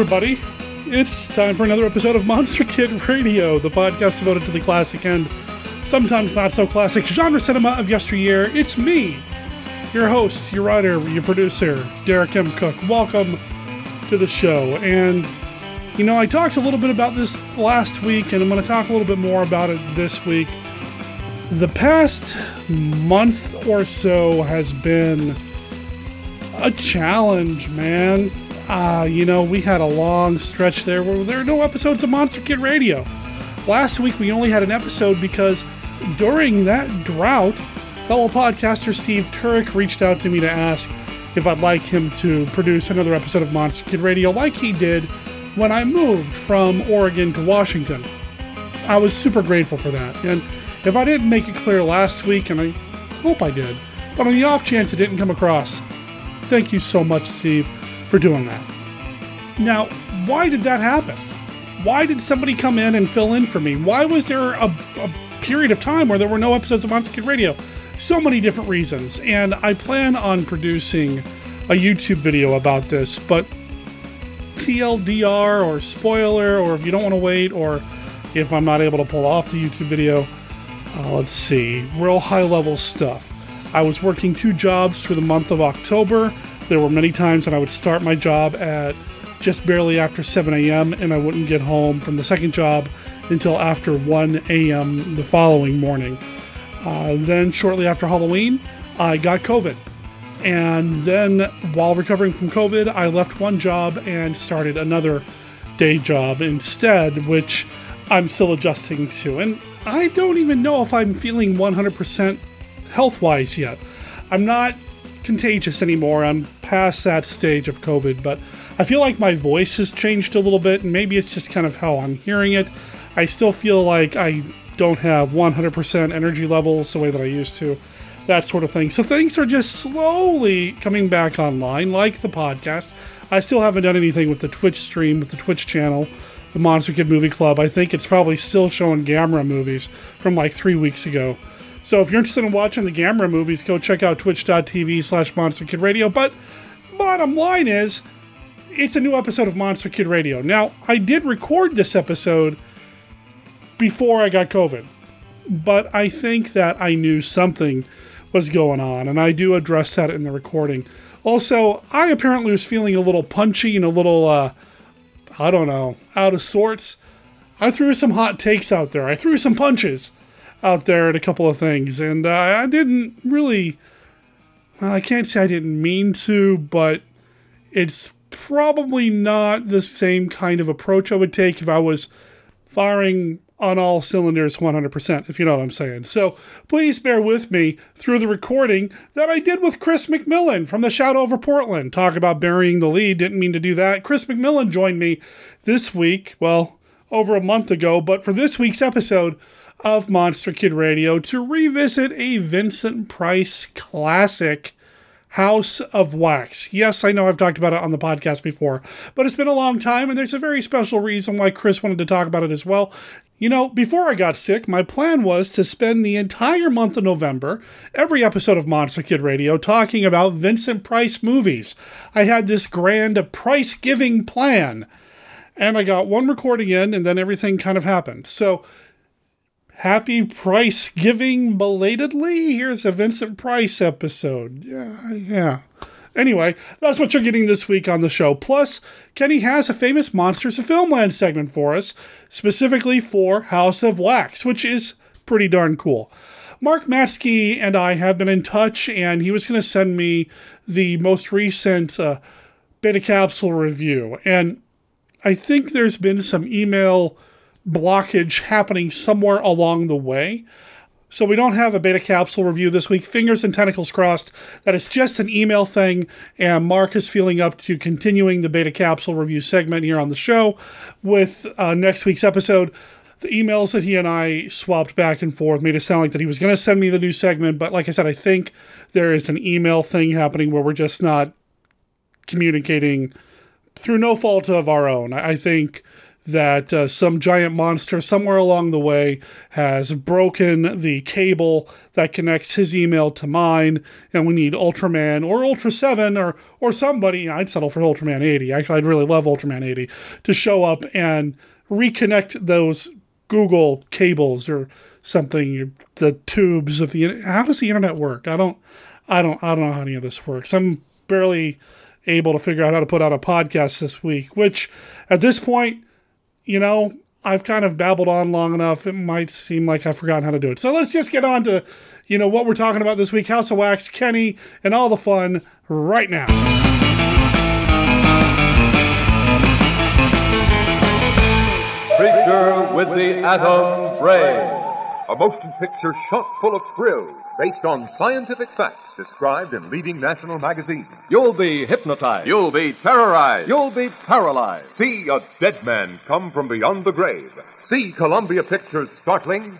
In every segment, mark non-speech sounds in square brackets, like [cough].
everybody. It's time for another episode of Monster Kid Radio, the podcast devoted to the classic and sometimes not so classic genre cinema of yesteryear. It's me, your host, your writer, your producer, Derek M. Koch. Welcome to the show. And, you know, I talked a little bit about this last week, and I'm going to talk a little bit more about it this week. The past month or so has been a challenge, man. Uh, you know, we had a long stretch there where there are no episodes of Monster Kid Radio. Last week we only had an episode because during that drought, fellow podcaster Steve Turek reached out to me to ask if I'd like him to produce another episode of Monster Kid Radio like he did when I moved from Oregon to Washington. I was super grateful for that. And if I didn't make it clear last week, and I hope I did, but on the off chance it didn't come across, thank you so much, Steve for doing that. Now, why did that happen? Why did somebody come in and fill in for me? Why was there a, a period of time where there were no episodes of Monster Kid Radio? So many different reasons, and I plan on producing a YouTube video about this, but TLDR or spoiler, or if you don't want to wait, or if I'm not able to pull off the YouTube video, uh, let's see, real high level stuff. I was working two jobs for the month of October there were many times when I would start my job at just barely after 7 a.m. and I wouldn't get home from the second job until after 1 a.m. the following morning. Uh, then, shortly after Halloween, I got COVID. And then, while recovering from COVID, I left one job and started another day job instead, which I'm still adjusting to. And I don't even know if I'm feeling 100% health wise yet. I'm not contagious anymore. I'm past that stage of COVID, but I feel like my voice has changed a little bit, and maybe it's just kind of how I'm hearing it. I still feel like I don't have 100% energy levels the way that I used to, that sort of thing. So things are just slowly coming back online, like the podcast. I still haven't done anything with the Twitch stream, with the Twitch channel, the Monster Kid Movie Club. I think it's probably still showing Gamera movies from like three weeks ago. So if you're interested in watching the Gamera movies, go check out twitch.tv slash Monster Kid Radio. But bottom line is, it's a new episode of Monster Kid Radio. Now, I did record this episode before I got COVID, but I think that I knew something was going on, and I do address that in the recording. Also, I apparently was feeling a little punchy and a little, uh, I don't know, out of sorts. I threw some hot takes out there. I threw some punches out there at a couple of things, and uh, I didn't really. Well, I can't say I didn't mean to, but it's probably not the same kind of approach I would take if I was firing on all cylinders 100%, if you know what I'm saying. So please bear with me through the recording that I did with Chris McMillan from the Shadow Over Portland. Talk about burying the lead. Didn't mean to do that. Chris McMillan joined me this week, well, over a month ago, but for this week's episode, of Monster Kid Radio to revisit a Vincent Price classic, House of Wax. Yes, I know I've talked about it on the podcast before, but it's been a long time, and there's a very special reason why Chris wanted to talk about it as well. You know, before I got sick, my plan was to spend the entire month of November, every episode of Monster Kid Radio, talking about Vincent Price movies. I had this grand price giving plan, and I got one recording in, and then everything kind of happened. So, Happy Price Giving belatedly? Here's a Vincent Price episode. Yeah, yeah. Anyway, that's what you're getting this week on the show. Plus, Kenny has a famous Monsters of Filmland segment for us, specifically for House of Wax, which is pretty darn cool. Mark Matsky and I have been in touch, and he was going to send me the most recent uh, beta capsule review. And I think there's been some email blockage happening somewhere along the way. So we don't have a beta capsule review this week. Fingers and tentacles crossed that it's just an email thing, and Mark is feeling up to continuing the beta capsule review segment here on the show with uh, next week's episode. The emails that he and I swapped back and forth made it sound like that he was going to send me the new segment, but like I said, I think there is an email thing happening where we're just not communicating through no fault of our own. I think that uh, some giant monster somewhere along the way has broken the cable that connects his email to mine, and we need Ultraman or Ultra 7 or, or somebody. I'd settle for Ultraman 80. Actually, I'd really love Ultraman 80 to show up and reconnect those Google cables or something, the tubes of the. How does the internet work? I don't. I don't. I don't know how any of this works. I'm barely able to figure out how to put out a podcast this week, which at this point, you know, I've kind of babbled on long enough. It might seem like I've forgotten how to do it. So let's just get on to, you know, what we're talking about this week House of Wax, Kenny, and all the fun right now. Creature with the Atom Brain. A motion picture shot full of thrills based on scientific facts described in leading national magazines. You'll be hypnotized. You'll be terrorized. You'll be paralyzed. See a dead man come from beyond the grave. See Columbia Pictures' startling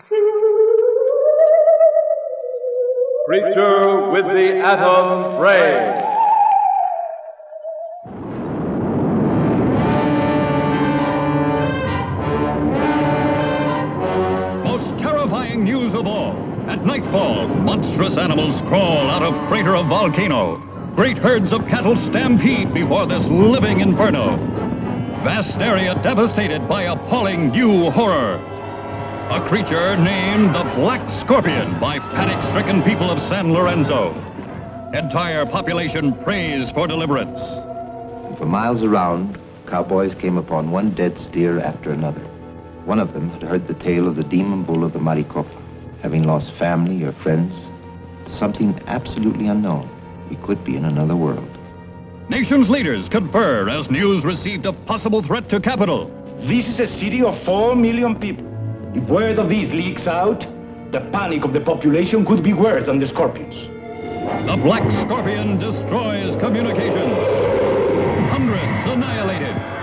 Creature with the Atom Brain. Nightfall, monstrous animals crawl out of crater of volcano. Great herds of cattle stampede before this living inferno. Vast area devastated by appalling new horror. A creature named the Black Scorpion by panic-stricken people of San Lorenzo. Entire population prays for deliverance. For miles around, cowboys came upon one dead steer after another. One of them had heard the tale of the demon bull of the Maricopa. Having lost family or friends to something absolutely unknown, we could be in another world. Nation's leaders confer as news received a possible threat to capital. This is a city of four million people. If word of this leaks out, the panic of the population could be worse than the scorpions. The Black Scorpion destroys communications. Hundreds annihilated.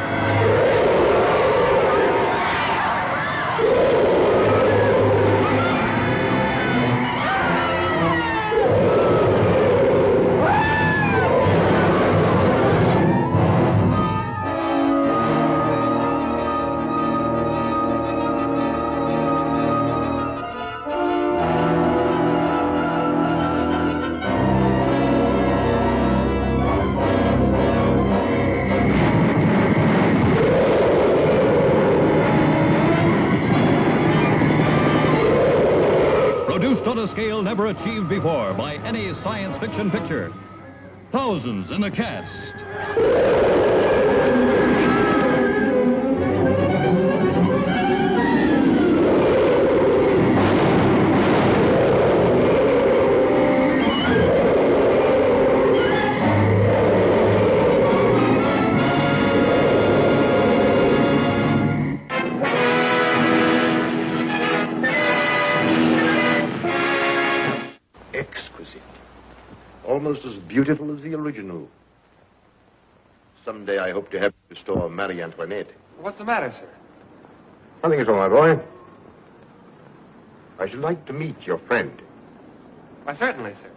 Never achieved before by any science fiction picture. Thousands in the cast. Antoinette. What's the matter, sir? Nothing at all, my boy. I should like to meet your friend. Why, certainly, sir.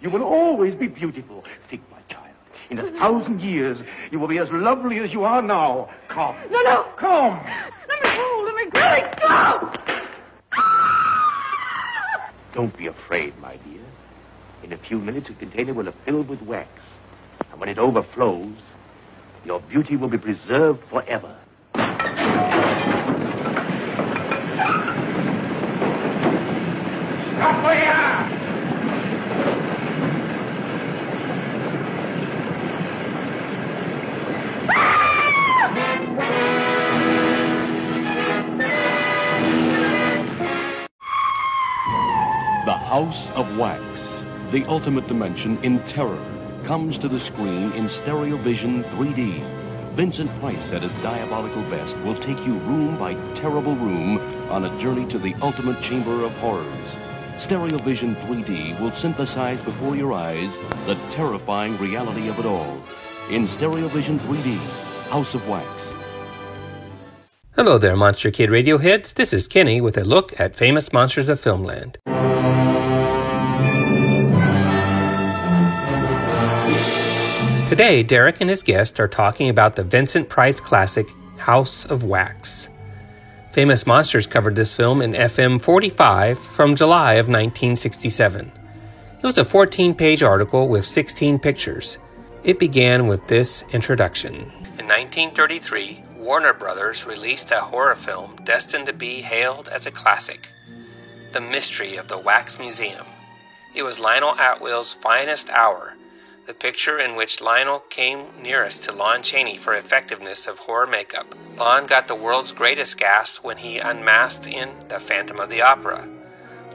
You will always be beautiful. Think, my child. In a thousand years, you will be as lovely as you are now. Come. No, no. Come. Let me go. Let me go. Let me go. Don't be afraid, my dear. In a few minutes, the container will have filled with wax. And when it overflows, your beauty will be preserved forever. The House of Wax, the ultimate dimension in terror, comes to the screen in Stereovision 3D. Vincent Price at his diabolical best will take you room by terrible room on a journey to the ultimate chamber of horrors. Stereovision 3D will synthesize before your eyes the terrifying reality of it all. In Stereovision 3D, House of Wax. Hello there, Monster Kid Radio hits. This is Kenny with a look at famous monsters of filmland. Today, Derek and his guest are talking about the Vincent Price classic House of Wax. Famous Monsters covered this film in FM 45 from July of 1967. It was a 14 page article with 16 pictures. It began with this introduction. In 1933, Warner Brothers released a horror film destined to be hailed as a classic The Mystery of the Wax Museum. It was Lionel Atwill's finest hour, the picture in which Lionel came nearest to Lon Chaney for effectiveness of horror makeup. Lon got the world's greatest gasp when he unmasked in The Phantom of the Opera.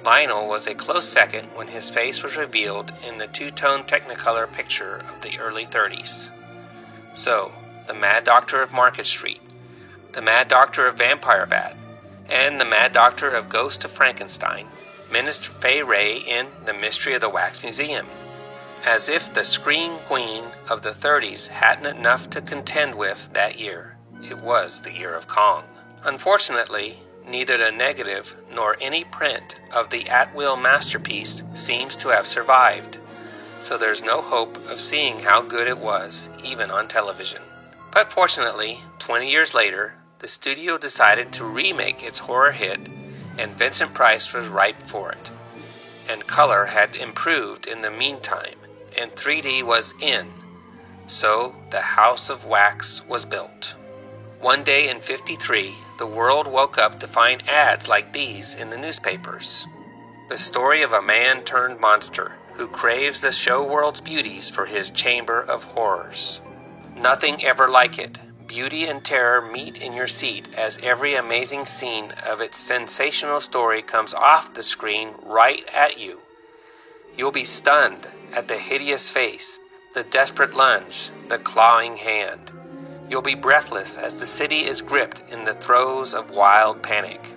Lionel was a close second when his face was revealed in the two tone Technicolor picture of the early 30s. So, The Mad Doctor of Market Street, The Mad Doctor of Vampire Bat, and The Mad Doctor of Ghost of Frankenstein menaced Fay Wray in The Mystery of the Wax Museum. As if the screen queen of the 30s hadn't enough to contend with that year. It was the year of Kong. Unfortunately, neither the negative nor any print of the Atwill masterpiece seems to have survived, so there's no hope of seeing how good it was, even on television. But fortunately, 20 years later, the studio decided to remake its horror hit, and Vincent Price was ripe for it. And color had improved in the meantime, and 3D was in, so the House of Wax was built. One day in 53, the world woke up to find ads like these in the newspapers. The story of a man turned monster who craves the show world's beauties for his chamber of horrors. Nothing ever like it. Beauty and terror meet in your seat as every amazing scene of its sensational story comes off the screen right at you. You'll be stunned at the hideous face, the desperate lunge, the clawing hand. You'll be breathless as the city is gripped in the throes of wild panic.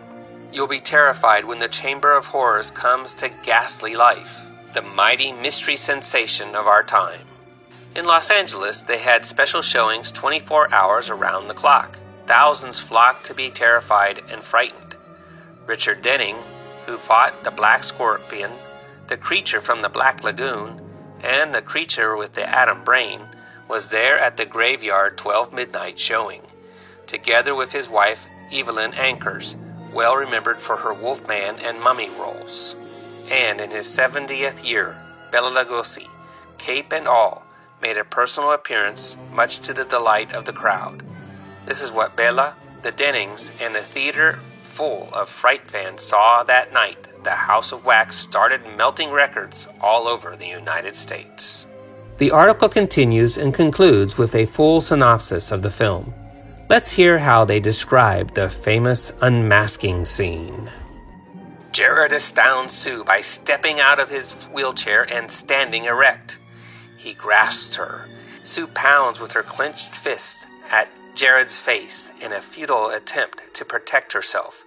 You'll be terrified when the Chamber of Horrors comes to ghastly life, the mighty mystery sensation of our time. In Los Angeles, they had special showings 24 hours around the clock. Thousands flocked to be terrified and frightened. Richard Denning, who fought the Black Scorpion, the creature from the Black Lagoon, and the creature with the atom brain, was there at the graveyard 12 midnight showing, together with his wife Evelyn Ankers, well remembered for her Wolfman and Mummy roles. And in his 70th year, Bela Lugosi, cape and all, made a personal appearance, much to the delight of the crowd. This is what Bela, the Dennings, and the theater full of fright fans saw that night. The House of Wax started melting records all over the United States. The article continues and concludes with a full synopsis of the film. Let's hear how they describe the famous unmasking scene. Jared astounds Sue by stepping out of his wheelchair and standing erect. He grasps her. Sue pounds with her clenched fist at Jared's face in a futile attempt to protect herself.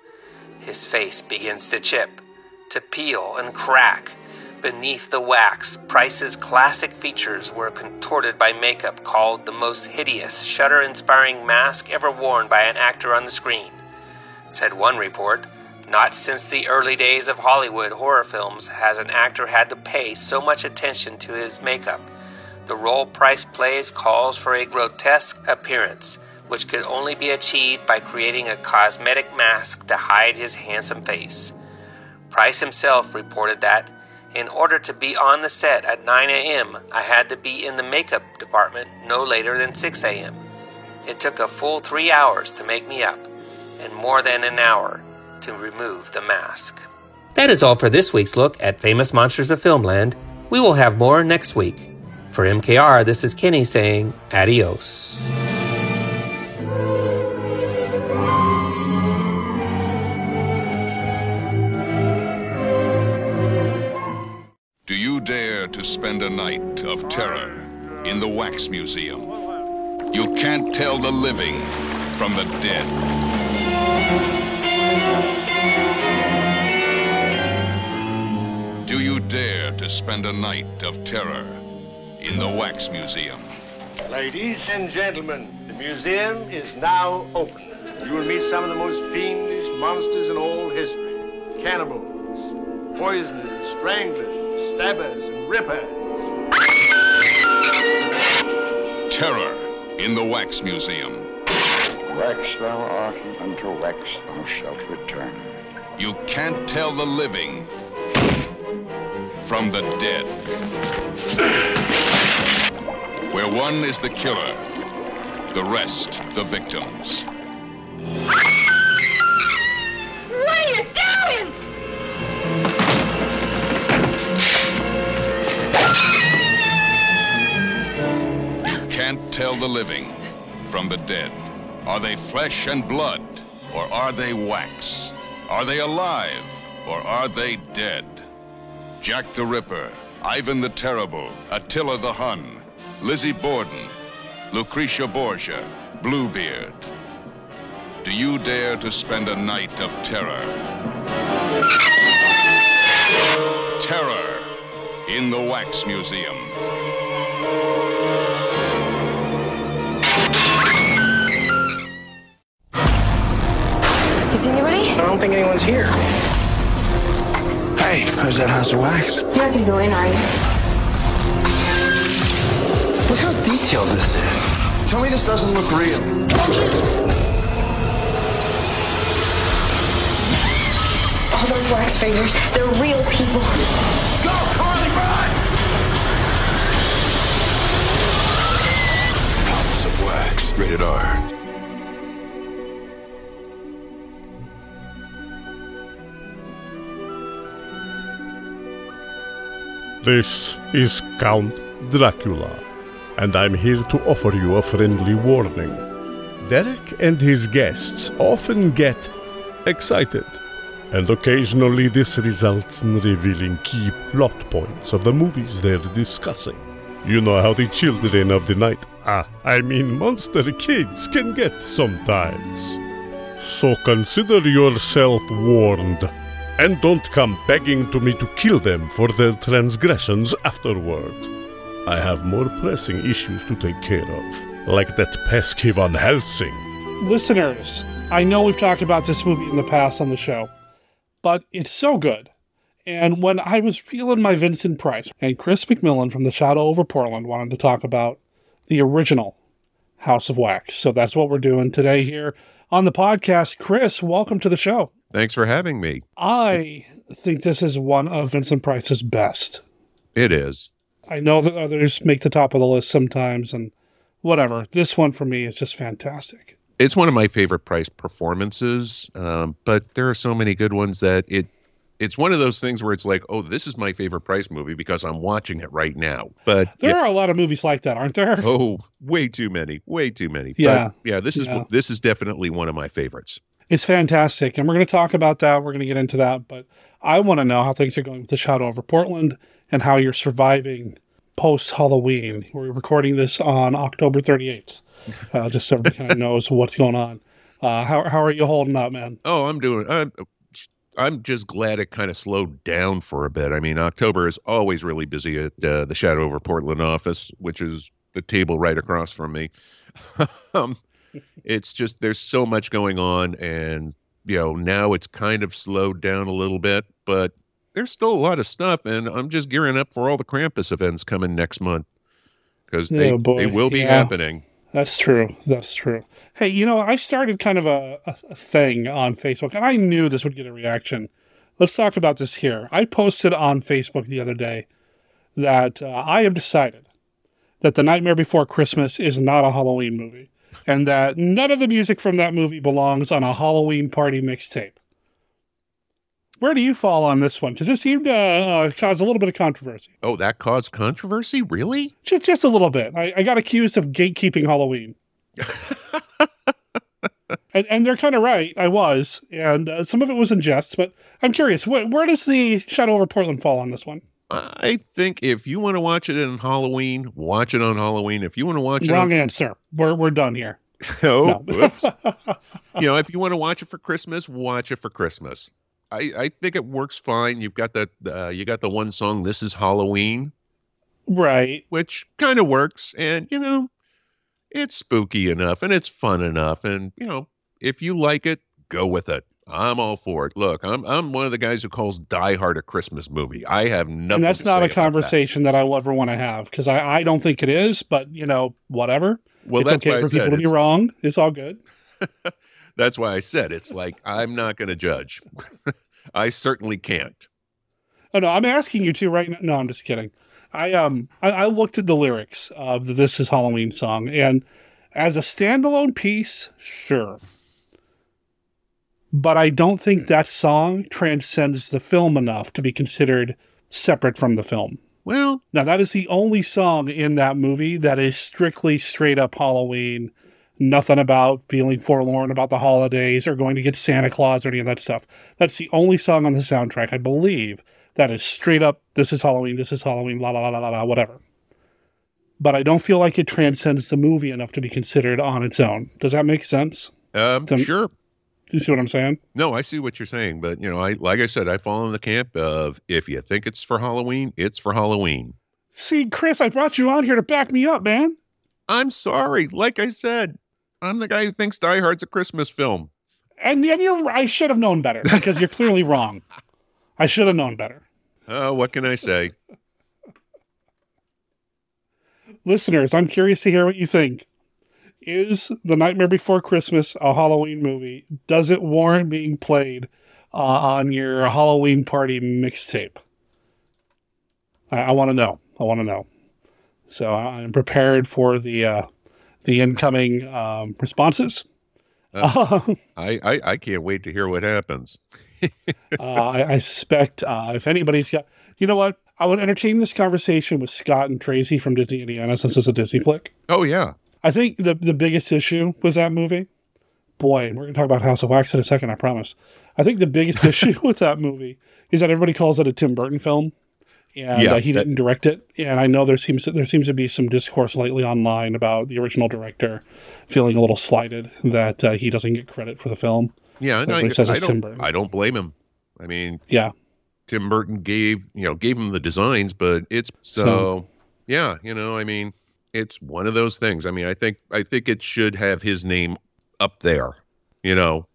His face begins to chip, to peel and crack. Beneath the wax, Price's classic features were contorted by makeup called the most hideous, shudder inspiring mask ever worn by an actor on the screen. Said one report, not since the early days of Hollywood horror films has an actor had to pay so much attention to his makeup. The role Price plays calls for a grotesque appearance, which could only be achieved by creating a cosmetic mask to hide his handsome face. Price himself reported that, in order to be on the set at 9 a.m., I had to be in the makeup department no later than 6 a.m. It took a full three hours to make me up, and more than an hour to remove the mask. That is all for this week's look at famous monsters of Filmland. We will have more next week. For MKR, this is Kenny saying adios. Dare to spend a night of terror in the Wax Museum? You can't tell the living from the dead. Do you dare to spend a night of terror in the Wax Museum? Ladies and gentlemen, the museum is now open. You will meet some of the most fiendish monsters in all history. Cannibals, poisoners, stranglers, stabbers, and rippers. Terror in the Wax Museum. Wax thou art, and unto wax thou shalt return. You can't tell the living from the dead. Where one is the killer, the rest the victims. Tell the living from the dead. Are they flesh and blood, or are they wax? Are they alive, or are they dead? Jack the Ripper, Ivan the Terrible, Attila the Hun, Lizzie Borden, Lucretia Borgia, Bluebeard. Do you dare to spend a night of terror? Terror in the Wax Museum. You? I don't think anyone's here. Hey, how's that house of wax? You're not gonna go in, are you? Look how detailed this is. Tell me this doesn't look real. All those wax figures, they're real people. Go, Carly, run! House of Wax, rated R. This is Count Dracula, and I'm here to offer you a friendly warning. Derek and his guests often get excited, and occasionally this results in revealing key plot points of the movies they're discussing. You know how the children of the night, ah, I mean monster kids, can get sometimes. So consider yourself warned and don't come begging to me to kill them for their transgressions afterward. I have more pressing issues to take care of, like that pesky Van Helsing. Listeners, I know we've talked about this movie in the past on the show, but it's so good. And when I was feeling my Vincent Price, and Chris McMillan from The Shadow Over Portland wanted to talk about the original House of Wax. So that's what we're doing today here on the podcast. Chris, welcome to the show. Thanks for having me. I think this is one of Vincent Price's best. It is. I know that others make the top of the list sometimes, and whatever. This one for me is just fantastic. It's one of my favorite Price performances, um, but there are so many good ones that it. It's one of those things where it's like, oh, this is my favorite Price movie because I'm watching it right now. But There yeah, are a lot of movies like that, aren't there? oh, way too many, way too many. Yeah. but yeah. This is Yeah. this is definitely one of my favorites. It's fantastic. And we're going to talk about that. We're going to get into that. But I want to know how things are going with the Shadow over Portland and how you're surviving post Halloween. We're recording this on October 38th, uh, just so everybody kind of [laughs] knows what's going on. Uh, how, how are you holding up, man? Oh, I'm doing. I'm, I'm just glad it kind of slowed down for a bit. I mean, October is always really busy at uh, the Shadow over Portland office, which is the table right across from me. [laughs] um, it's just there's so much going on, and you know now it's kind of slowed down a little bit, but there's still a lot of stuff, and I'm just gearing up for all the Krampus events coming next month because they Oh, they will be Yeah. happening. That's true. That's true. Hey, you know, I started kind of a, a, thing on Facebook, and I knew this would get a reaction. Let's talk about this here. I posted on Facebook the other day that uh, I have decided that The Nightmare Before Christmas is not a Halloween movie, and that none of the music from that movie belongs on a Halloween party mixtape. Where do you fall on this one? Because it seemed to uh, cause a little bit of controversy. Oh, that caused controversy, really? Just, just a little bit. I, I got accused of gatekeeping Halloween. [laughs] and, and they're kind of right. I was. And uh, some of it was in jest, but I'm curious. Wh- where does the Shadow over Portland fall on this one? I think if you want to watch it in Halloween, watch it on Halloween. If you want to watch it Wrong on, answer. We're, we're done here. [laughs] oh, No. whoops. [laughs] you know, if you want to watch it for Christmas, watch it for Christmas. I, I think it works fine. You've got that uh, you got the one song "This Is Halloween," Right. which kind of works, and you know, it's spooky enough and it's fun enough, and you know, if you like it, go with it. I'm all for it. Look, I'm I'm one of the guys who calls Die Hard a Christmas movie. I have nothing. and that's not a about that. conversation that. I'll ever want to have because I, I don't think it is, but, you know, whatever. Well, it's that's okay I for people said to be wrong. It's all good. [laughs] That's why I said it's like I'm not going to judge. [laughs] I certainly can't. Oh no, I'm asking you to right now. No, I'm just kidding. I um I, I looked at the lyrics of the "This Is Halloween" song, and as a standalone piece, sure, but I don't think that song transcends the film enough to be considered separate from the film. Well, now that is the only song in that movie that is strictly straight up Halloween. Nothing about feeling forlorn about the holidays or going to get Santa Claus or any of that stuff. That's the only song on the soundtrack, I believe, that is straight up, this is Halloween, this is Halloween, la la la la la, whatever. But I don't feel like it transcends the movie enough to be considered on its own. Does that make sense? Um, To- sure. Do you see what I'm saying? No, I see what you're saying, but you know, I like I said, I fall in the camp of if you think it's for Halloween, it's for Halloween. See, Chris, I brought you on here to back me up, man. I'm sorry. Like I said, I'm the guy who thinks Die Hard's a Christmas film. And, and you're, I should have known better because you're clearly wrong. I should have known better. Oh, what can I say? [laughs] Listeners, I'm curious to hear what you think. Is The Nightmare Before Christmas a Halloween movie? Does it warrant being played uh, on your Halloween party mixtape? I, I want to know. I want to know. So I'm prepared for the uh, the incoming um, responses. Uh, I, I I can't wait to hear what happens. [laughs] uh, I, I suspect uh, if anybody's got, you know what, I would entertain this conversation with Scott and Tracy from Disney Indiana since it's a Disney flick. Oh yeah, I think the the biggest issue with that movie, boy, we're gonna talk about House of Wax in a second, I promise. I think the biggest [laughs] issue with that movie is that everybody calls it a Tim Burton film, and Yeah, uh, he that- didn't direct it. And I know there seems there seems to be some discourse lately online about the original director feeling a little slighted that uh, he doesn't get credit for the film. Yeah, no, I, says I it's Tim don't. Burton. I don't blame him. I mean, Yeah. Tim Burton gave you know gave him the designs, but it's so, So- yeah, you know, I mean, it's one of those things. I mean, I think I think it should have his name up there, you know.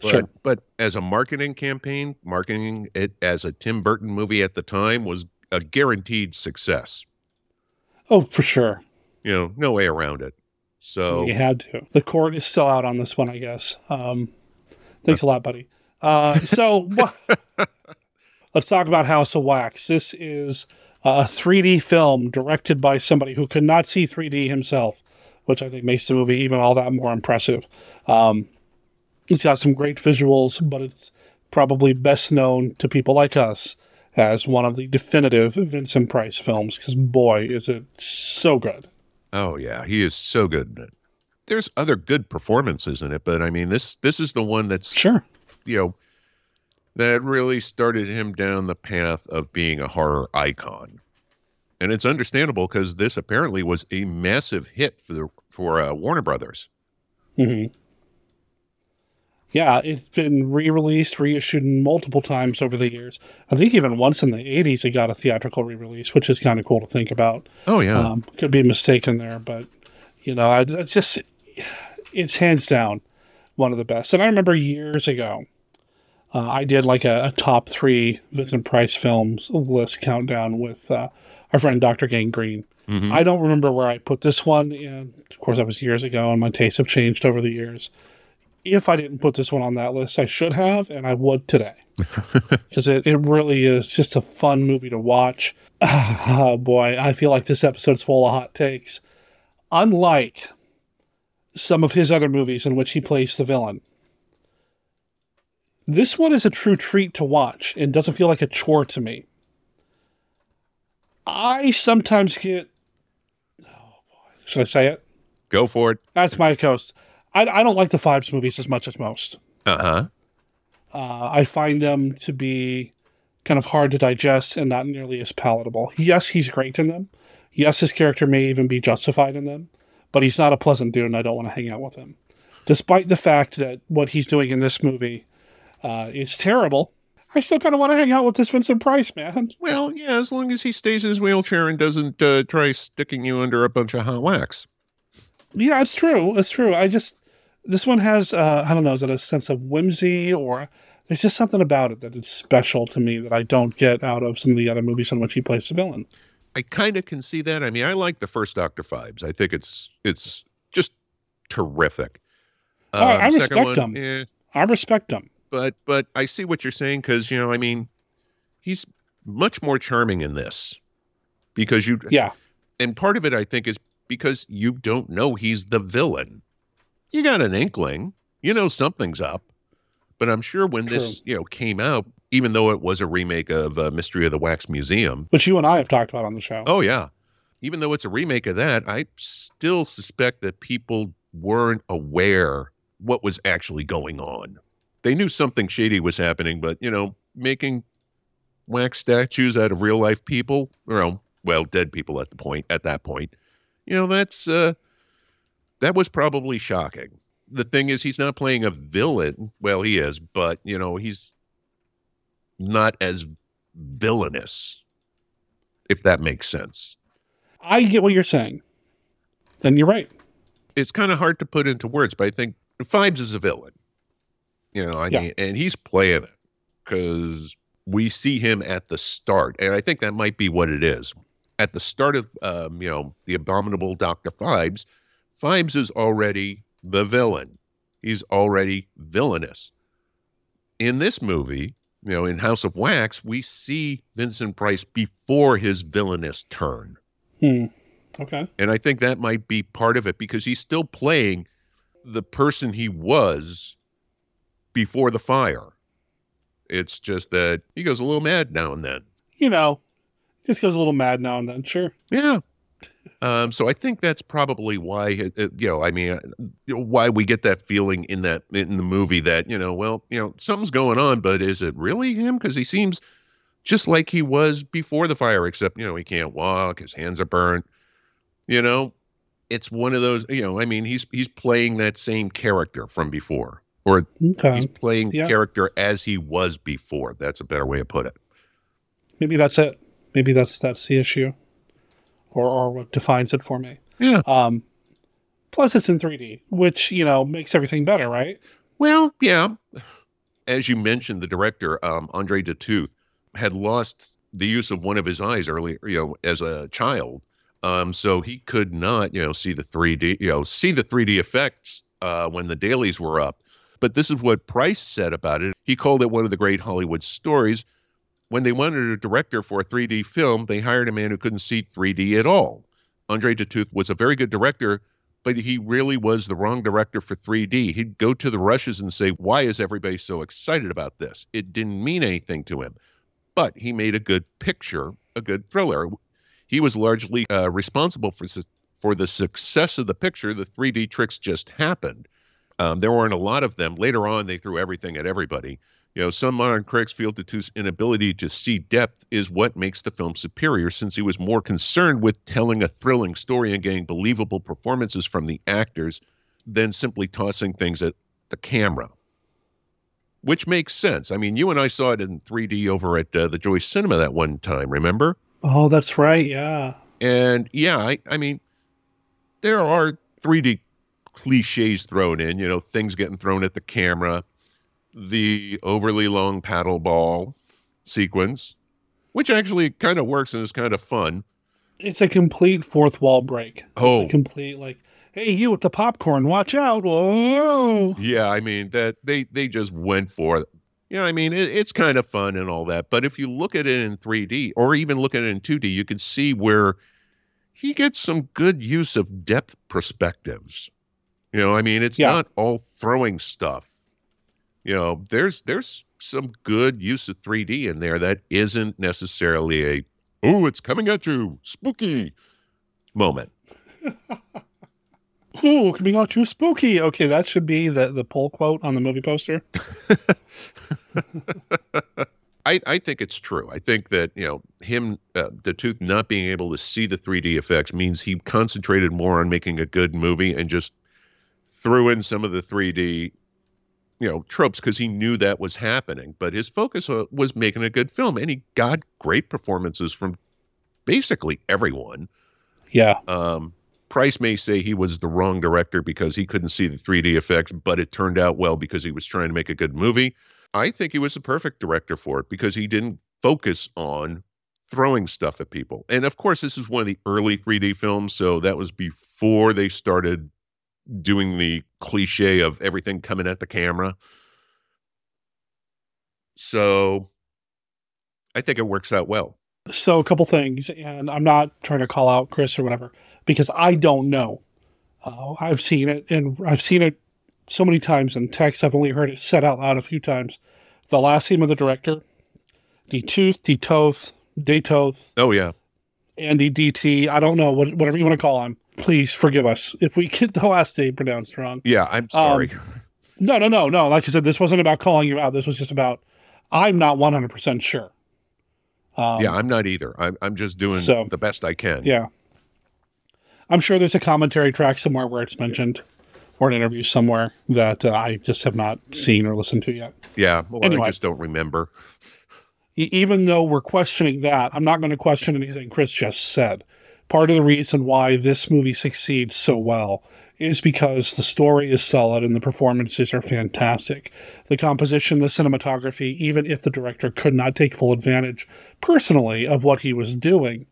But, Sure. but as a marketing campaign, marketing it as a Tim Burton movie at the time was a guaranteed success. Oh, for sure. You know, no way around it. So You had to. The court is still out on this one, I guess. Um, thanks a lot, buddy. Uh, so [laughs] wha- let's talk about House of Wax. This is a 3D film directed by somebody who could not see 3D himself, which I think makes the movie even all that more impressive. Um, it's got some great visuals, but it's probably best known to people like us as one of the definitive Vincent Price films because boy, is it so good. Oh yeah, he is so good. There's other good performances in it, but I mean this this is the one that's sure you know that really started him down the path of being a horror icon, and it's understandable because this apparently was a massive hit for the for uh, Warner Brothers. hmm Yeah, it's been re-released, reissued multiple times over the years. I think even once in the '80s it got a theatrical re-release, which is kind of cool to think about. Oh yeah, Um, could be mistaken there, but you know, I, it's just it's hands down one of the best. And I remember years ago, uh, I did like a, a top three Vincent Price films list countdown with uh, our friend Dr. Gangrene. Mhm. I don't remember where I put this one, and of course that was years ago, and my tastes have changed over the years. If I didn't put this one on that list, I should have, and I would today [laughs] because it, it really is just a fun movie to watch. [sighs] Oh boy, I feel like this episode's full of hot takes. Unlike some of his other movies in which he plays the villain, this one is a true treat to watch and doesn't feel like a chore to me. I sometimes get. Oh boy, should I say it? Go for it. That's my coast. I, I don't like the Phibes movies as much as most. Uh huh. Uh, I find them to be kind of hard to digest and not nearly as palatable. Yes, he's great in them. Yes, his character may even be justified in them, but he's not a pleasant dude, and I don't want to hang out with him. Despite the fact that what he's doing in this movie uh, is terrible, I still kind of want to hang out with this Vincent Price, man. Well, yeah, as long as he stays in his wheelchair and doesn't uh, try sticking you under a bunch of hot wax. Yeah, it's true. It's true. I just this one has uh, I don't know, is it a sense of whimsy or there's just something about it that is special to me that I don't get out of some of the other movies in which he plays the villain. I kind of can see that. I mean, I like the first Doctor Phibes. I think it's it's just terrific. Oh, I Um, respect one, them. eh, I respect them. But but I see what you're saying because you know I mean he's much more charming in this because you Yeah. and part of it I think is because you don't know he's the villain. You got an inkling, you know something's up, but I'm sure when this you know came out, even though it was a remake of uh, Mystery of the Wax Museum, Which you and I have talked about on the show. oh yeah, even though it's a remake of that, I still suspect that people weren't aware what was actually going on. They knew something shady was happening, but you know, making wax statues out of real life people, you know, well, dead people at the point at that point, you know, that's uh that was probably shocking. The thing is he's not playing a villain. Well, he is, but you know, he's not as villainous, if that makes sense. I get what you're saying. Then you're right. it's kind of hard to put into words, but I think Phibes is a villain. You know, I Yeah. mean, and he's playing it because we see him at the start, and I think that might be what it is. At the start of, um, you know, the abominable Doctor Phibes, Phibes is already the villain. He's already villainous. In this movie, you know, in House of Wax, we see Vincent Price before his villainous turn. Hmm. Okay. And I think that might be part of it because he's still playing the person he was before the fire. It's just that he goes a little mad now and then. You know, just goes a little mad now and then. Sure. Yeah. Um, so I think that's probably why, it, it- you know, I mean, uh, why we get that feeling in that in the movie that you know, well, you know, something's going on, but is it really him? Because he seems just like he was before the fire, except you know, he can't walk, his hands are burnt. You know, it's one of those. You know, I mean, he's he's playing that same character from before, or Okay. he's playing Yeah. character as he was before. That's a better way to put it. Maybe that's it. Maybe that's that's the issue, or or what defines it for me. Yeah. Um. Plus, it's in 3D, which you know makes everything better, right? Well, yeah. As you mentioned, the director, um, Andre de Toth, had lost the use of one of his eyes early, you know, as a child. Um, so he could not, you know, see the 3D, you know, see the 3D effects uh, when the dailies were up. But this is what Price said about it. He called it one of the great Hollywood stories. When they wanted a director for a 3D film, they hired a man who couldn't see 3D at all. Andre de Toth was a very good director, but he really was the wrong director for 3D. He'd go to the rushes and say, Why is everybody so excited about this? It didn't mean anything to him. But he made a good picture, a good thriller. He was largely uh, responsible for, for the success of the picture. The 3D tricks just happened. Um, there weren't a lot of them. Later on, they threw everything at everybody. You know, some modern critics feel de Toth's inability to see depth is what makes the film superior, since he was more concerned with telling a thrilling story and getting believable performances from the actors than simply tossing things at the camera. Which makes sense. I mean, you and I saw it in 3D over at uh, the Joyce Cinema that one time, remember? Oh, that's right. Yeah. And yeah, I, I mean, there are 3D cliches thrown in, you know, things getting thrown at the camera, the overly long paddle ball sequence, which actually kind of works and is kind of fun. It's a complete fourth wall break. Oh. It's a oh. complete like, hey, you with the popcorn, watch out! Whoa! Yeah, I mean that they they just went for it. Yeah, I mean it, it's kind of fun and all that, but if you look at it in 3D or even look at it in 2D, you can see where he gets some good use of depth perspectives. You know, I mean it's Yeah. not all throwing stuff. You know, there's there's some good use of 3D in there that isn't necessarily a oh, it's coming at you, spooky moment. [laughs] Ooh, coming out too spooky. Okay, that should be the the pull quote on the movie poster. [laughs] I, I think it's true. I think that you know him, uh, de Toth not being able to see the 3D effects means he concentrated more on making a good movie and just threw in some of the 3D, you know, tropes because he knew that was happening. But his focus was making a good film, and he got great performances from basically everyone. Yeah. Um, Price may say he was the wrong director because he couldn't see the 3D effects, but it turned out well because he was trying to make a good movie. I think he was the perfect director for it because he didn't focus on throwing stuff at people. And of course, this is one of the early 3D films, so that was before they started doing the cliche of everything coming at the camera. So I think it works out well. So a couple things, and I'm not trying to call out Chris or whatever because I don't know. Uh, I've seen it, and I've seen it so many times in text. I've only heard it said out loud a few times. The last name of the director, D Tooth, D Toth, Datoth, Oh yeah. Andy DT. I don't know what, whatever you want to call him. Please forgive us if we get [laughs] the last name pronounced wrong. Yeah, I'm sorry. No, no, no, no. Like I said, this wasn't about calling you out. This was just about I'm not 100 percent sure. Um, yeah, I'm not either. I'm I'm just doing so- the best I can. Yeah. I'm sure there's a commentary track somewhere where it's mentioned or an interview somewhere that uh, I just have not seen or listened to yet. Yeah. Well, Anyway. I just don't remember. Even though we're questioning that, I'm not going to question anything Chris just said. Part of the reason why this movie succeeds so well is because the story is solid and the performances are fantastic. The composition, the cinematography, even if the director could not take full advantage personally of what he was doing,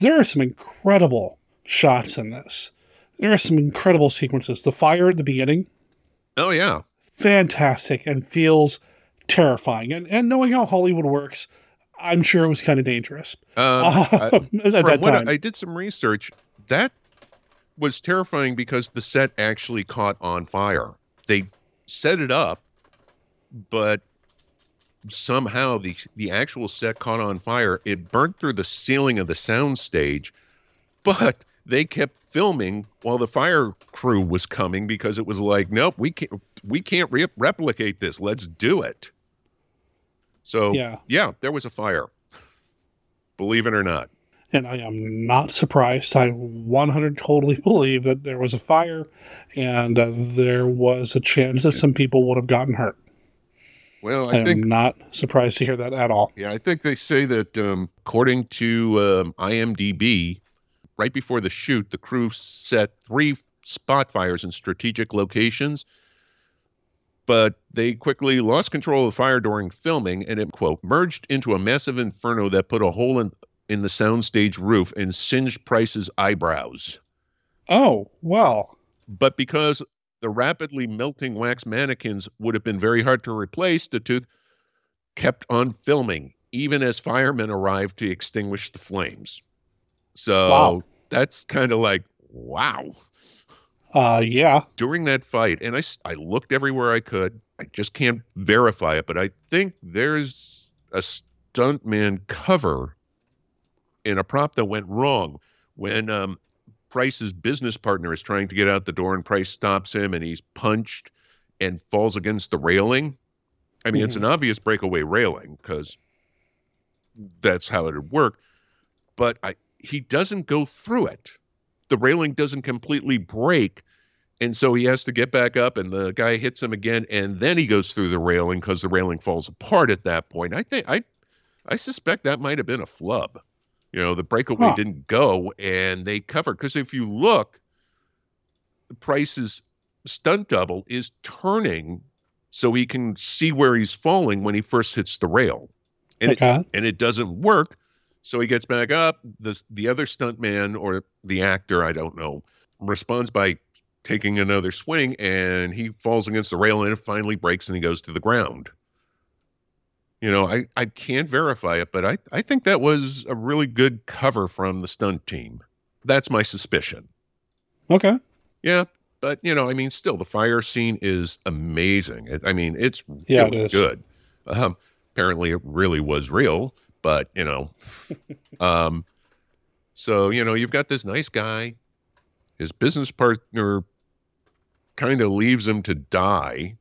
there are some incredible shots in this. There are some incredible sequences. The fire at the beginning, Oh yeah. fantastic and feels terrifying. And, and knowing how Hollywood works, I'm sure it was kind of dangerous. Um, Uh, [laughs] I- at that what I- time. I did some research. That was terrifying because the set actually caught on fire. They set it up, but somehow the the actual set caught on fire. It burnt through the ceiling of the sound stage, but they kept filming while the fire crew was coming because it was like, nope, we can't we can't re- replicate this. Let's do it. So Yeah. yeah, there was a fire. Believe it or not. And I am not surprised. I 100 totally [laughs] believe that there was a fire and uh, there was a chance that some people would have gotten hurt. Well, I I think am not surprised to hear that at all. Yeah, I think they say that um, according to um, IMDb, right before the shoot, the crew set three spot fires in strategic locations, but they quickly lost control of the fire during filming, and it quote merged into a massive inferno that put a hole in in the soundstage roof and singed Price's eyebrows. Oh, well. But because the rapidly melting wax mannequins would have been very hard to replace, de Toth kept on filming, even as firemen arrived to extinguish the flames. So Wow. that's kind of like, wow. Uh, yeah. During that fight, and I, I looked everywhere I could. I just can't verify it, but I think there's a stuntman cover in a prop that went wrong when um, Price's business partner is trying to get out the door and Price stops him and he's punched and falls against the railing. I mean, it's an obvious breakaway railing because that's how it would work. But I, he doesn't go through it. The railing doesn't completely break. And so he has to get back up, and the guy hits him again, and then he goes through the railing because the railing falls apart at that point. I think I, I suspect that might have been a flub. You know, the breakaway Huh. didn't go, and they covered. Because if you look, Price's stunt double is turning so he can see where he's falling when he first hits the rail, and Okay. it and it doesn't work. So he gets back up. The the other stuntman or the actor, I don't know, responds by taking another swing, and he falls against the rail, and it finally breaks, and he goes to the ground. You know, I, I can't verify it, but I, I think that was a really good cover from the stunt team. That's my suspicion. Okay. Yeah, but you know, I mean, still, the fire scene is amazing. I mean, it's Yeah, really it good. Um, apparently, it really was real, but you know, [laughs] um, so you know, you've got this nice guy. His business partner kind of leaves him to die,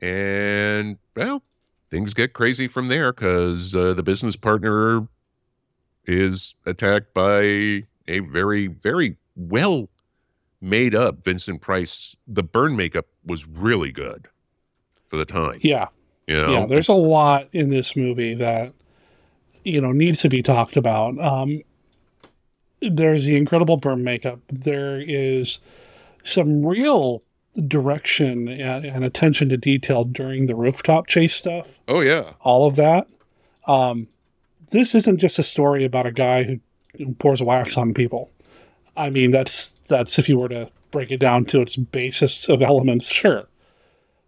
and well, things get crazy from there because uh, the business partner is attacked by a very, very well made up Vincent Price. The burn makeup was really good for the time. Yeah. You know? Yeah, there's a lot in this movie that you know needs to be talked about. Um, there's the incredible burn makeup. There is some real direction and, and attention to detail during the rooftop chase stuff. Oh yeah. All of that. Um, this isn't just a story about a guy who, who pours wax on people. I mean, that's that's if you were to break it down to its basis of elements, sure.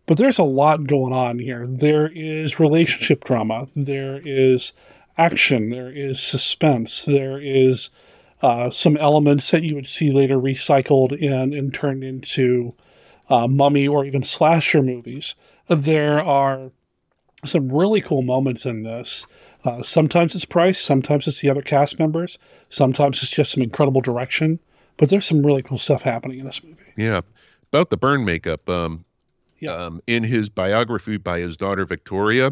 But there's a lot going on here. There is relationship drama. There is action. There is suspense. There is uh, some elements that you would see later recycled in and turned into uh, mummy or even slasher movies. There are some really cool moments in this. Uh, sometimes it's Price, sometimes it's the other cast members, sometimes it's just some incredible direction. But there's some really cool stuff happening in this movie. Yeah. About the burn makeup, um, Yeah. um, in his biography by his daughter Victoria,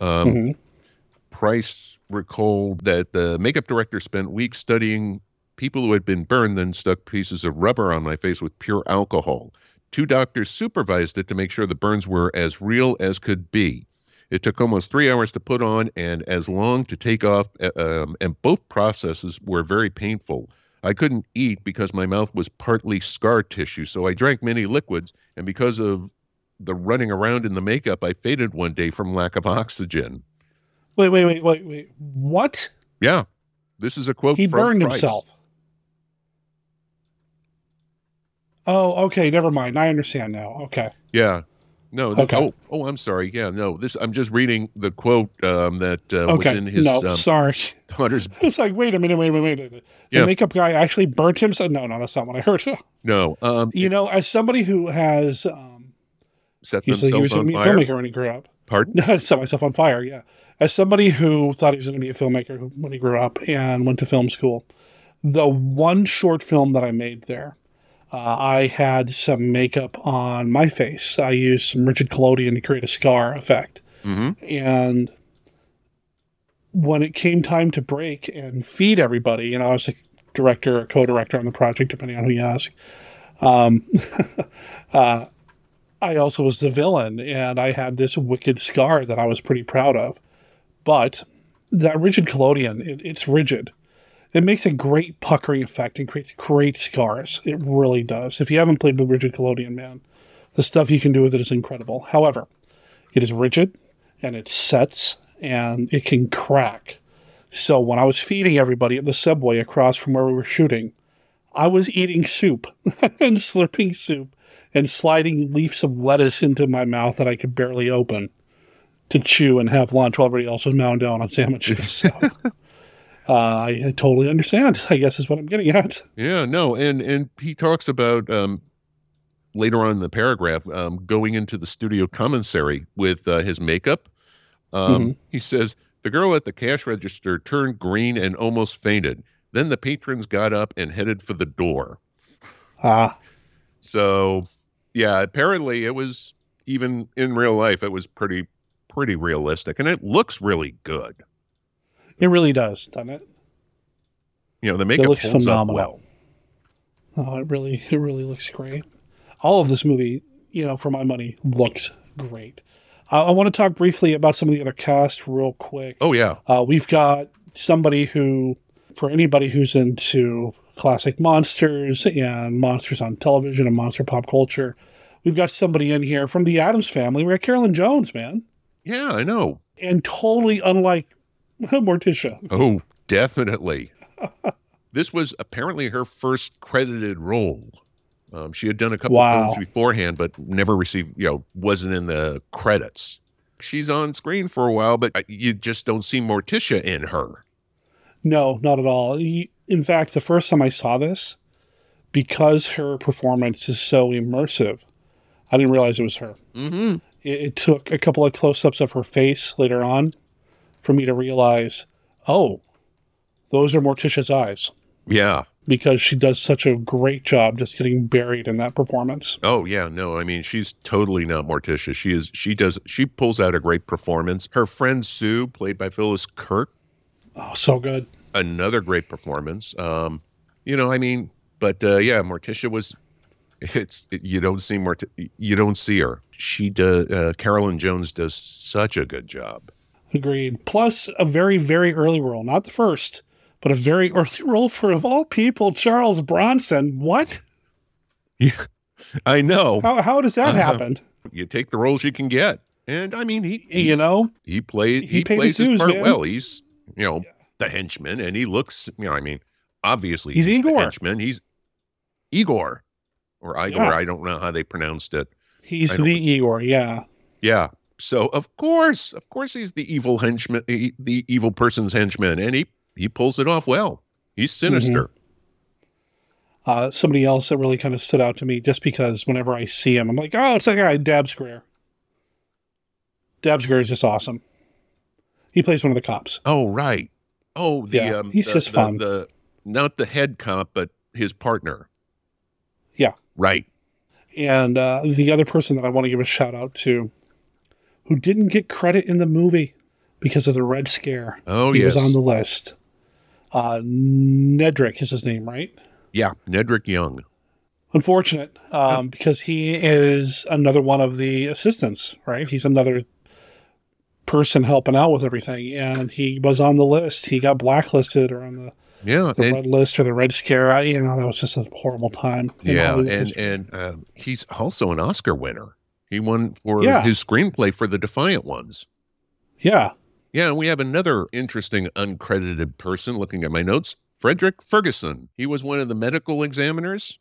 um, Mhm. Price recalled that the makeup director spent weeks studying people who had been burned, then stuck pieces of rubber on my face with pure alcohol. Two doctors supervised it to make sure the burns were as real as could be. It took almost three hours to put on and as long to take off, uh, um, and both processes were very painful. I couldn't eat because my mouth was partly scar tissue, so I drank many liquids, and because of the running around in the makeup, I faded one day from lack of oxygen. Wait, wait, wait, wait, wait. What? Yeah, this is a quote. From He burned Price. himself. Oh, okay. Never mind. I understand now. Okay. Yeah. No. The, Okay. Oh, oh, I'm sorry. Yeah. No. This. I'm just reading the quote um, that uh, Okay. was in his. no, um, sorry. [laughs] daughter's. [laughs] It's like, wait a minute, wait a minute, wait a minute. The Yeah. makeup guy actually burnt himself. No, no, that's not what I heard. [laughs] No. Um, you know, as somebody who has, um, set he said he was on a fire. filmmaker when he grew up. Pardon? [laughs] No, set myself on fire. Yeah, as somebody who thought he was going to be a filmmaker when he grew up and went to film school, the one short film that I made there, uh, I had some makeup on my face. I used some rigid collodion to create a scar effect, Mm-hmm. and when it came time to break and feed everybody, you know, I was a director or co-director on the project, depending on who you ask. Um, [laughs] uh, I also was the villain, and I had this wicked scar that I was pretty proud of. But that rigid collodion, it, it's rigid. It makes a great puckering effect and creates great scars. It really does. If you haven't played with rigid collodion, man, the stuff you can do with it is incredible. However, it is rigid and it sets and it can crack. So when I was feeding everybody at the subway across from where we were shooting, I was eating soup [laughs] and slurping soup and sliding leaves of lettuce into my mouth that I could barely open to chew and have lunch while everybody else was mowing down on sandwiches. So, [laughs] uh, I, I totally understand. I guess is what I'm getting at. Yeah, no, and and he talks about um, later on in the paragraph um, going into the studio commissary with uh, his makeup. Um, Mhm. He says the girl at the cash register turned green and almost fainted. Then the patrons got up and headed for the door. Ah, So, yeah, apparently it was even in real life it was pretty pretty realistic, and it looks really good. it really does, doesn't it? You know, the makeup looks holds phenomenal. up well. Oh, it really, it really looks great. All of this movie, you know, for my money, looks great. Uh, I want to talk briefly about some of the other cast real quick. Oh yeah, Uh, we've got somebody who, for anybody who's into classic monsters and monsters on television and monster pop culture, we've got somebody in here from the Addams family. We got Carolyn Jones, man, yeah, I know. and totally unlike [laughs] Morticia. Oh, definitely. [laughs] this was apparently her first credited role. Um, she had done a couple Wow. films beforehand, but never received, you know, wasn't in the credits. She's on screen for a while, but uh, you just don't see Morticia in her. No, not at all. Y- In fact, the first time I saw this, because her performance is so immersive, I didn't realize it was her. Mm-hmm. It, it took a couple of close ups of her face later on for me to realize, oh, those are Morticia's eyes Yeah. because she does such a great job just getting buried in that performance. Oh yeah, no, I mean she's totally not Morticia. She is she does she pulls out a great performance. Her friend Sue, played by Phyllis Kirk, Oh, so good. Another great performance. Um, you know, I mean, but uh, yeah, Morticia was. It's you don't see Mort you don't see her. She does. Uh, Carolyn Jones does such a good job. Agreed. Plus, a very, very early role. Not the first, but a very early [laughs] role for, of all people, Charles Bronson. What? Yeah, I know. How, how does that Uh-huh. happen? You take the roles you can get, and I mean he You know? he played He he, plays his his, part man. well. He's you know the henchman, and he looks you know I mean obviously He's the Igor. henchman. He's Igor, or Igor. Yeah. I don't know how they pronounced it. He's the Igor, yeah. Yeah. So of course, of course, he's the evil henchman, the the evil person's henchman, and he he pulls it off well. He's sinister. Uh, somebody else that really kind of stood out to me just because whenever I see him, I'm like, oh, it's that guy, Dabbs Greer. Dabbs Greer is just awesome. He plays one of the cops. Oh right. Oh, the Yeah, um, he's the- just the- fun. The not the head cop, but his partner. Yeah. Right. And uh, the other person that I want to give a shout out to, who didn't get credit in the movie because of the Red Scare. Oh, he was on the list. Uh, Nedrick is his name, right? Yeah, Nedrick Young. Unfortunate, um, because he is another one of the assistants, right? He's another person helping out with everything, and he was on the list. He got blacklisted or on the Yeah, the and- red list or the red scare. I, you know, that was just a horrible time. Yeah, Hollywood and history. and um, he's also an Oscar winner. He won for Yeah. his screenplay for The Defiant Ones. yeah, Yeah, and we have another interesting uncredited person looking at my notes. Frederick Ferguson. He was one of the medical examiners.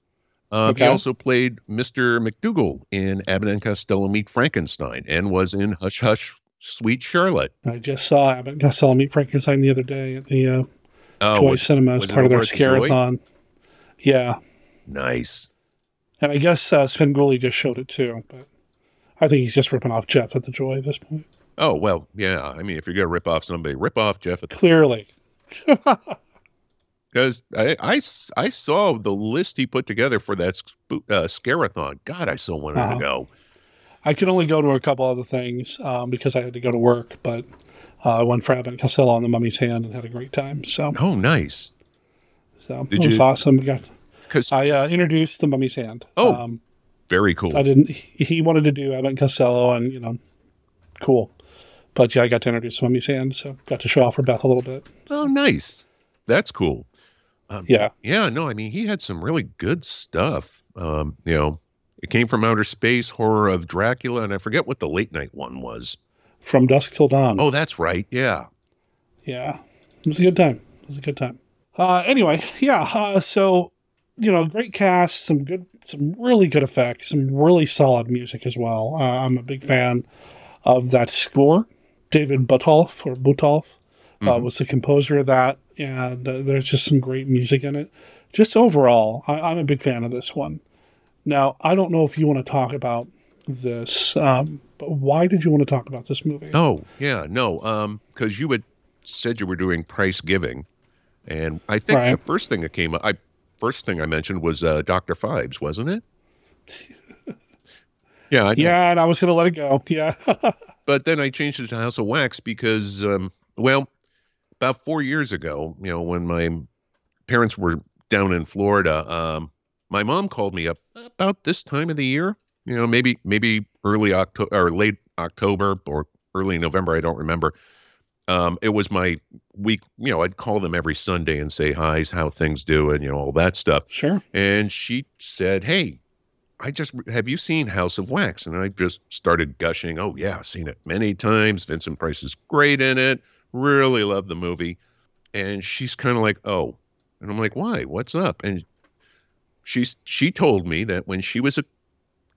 Um, Okay. He also played Mr. McDougal in Abbott and Costello Meet Frankenstein and was in Hush Hush Sweet Charlotte. I just saw and Costello meet Frankenstein the other day at the uh, Oh, Joy was- Cinema as part of their the Scarathon. Yeah, Nice. and I guess uh, Svengoolie just showed it too, but I think he's just ripping off Jeff at the Joy at this point. Oh, well, yeah. I mean, if you're going to rip off somebody, rip off Jeff. Clearly, [laughs] Because I I saw the list he put together for that sp- uh, Scarathon. God, I so wanted Uh-huh. to go. I could only go to a couple other things um, because I had to go to work, but uh, I went for Abbott and Costello on the Mummy's Hand and had a great time. So, Oh, nice. so Did it was you- awesome. We got, 'Cause- I uh, introduced the Mummy's Hand. Oh, um, Very cool. I didn't. He he wanted to do Abbott and Costello, and you know, cool. But yeah, I got to introduce the Mummy's Hand, so got to show off for Beth a little bit. Oh, nice. That's cool. Um, Yeah. Yeah, no, I mean, he had some really good stuff. Um, you know, it came from outer space, horror of Dracula, and I forget what the late night one was. From Dusk Till Dawn. Oh, that's right. Yeah. Yeah, it was a good time. It was a good time. Uh, anyway, yeah. Uh, so you know, great cast, some good, some really good effects, some really solid music as well. Uh, I'm a big fan of that score. David Buttolph or Buttolph uh, was the composer of that, and uh, there's just some great music in it. Just overall, I, I'm a big fan of this one. Now, I don't know if you want to talk about this, um, but why did you want to talk about this movie? Oh, yeah, no, um, because you had said you were doing price giving, and I think Right. the first thing that came up, I first thing I mentioned was uh, Doctor Phibes, wasn't it? [laughs] yeah, I yeah, and I was going to let it go. Yeah. [laughs] but then I changed it to House of Wax because, um, well, about four years ago, you know, when my parents were down in Florida, um, my mom called me up about this time of the year. You know, maybe maybe early October or late October or early November. I don't remember. Um, it was my week. You know, I'd call them every Sunday and say hi's, how things doing, you know, all that stuff. Sure. And she said, "Hey, I just have you seen House of Wax?" And I just started gushing. Oh yeah, I've seen it many times. Vincent Price is great in it. Really love the movie. And she's kind of like, "Oh," and I'm like, "Why? What's up?" And she's she told me that when she was a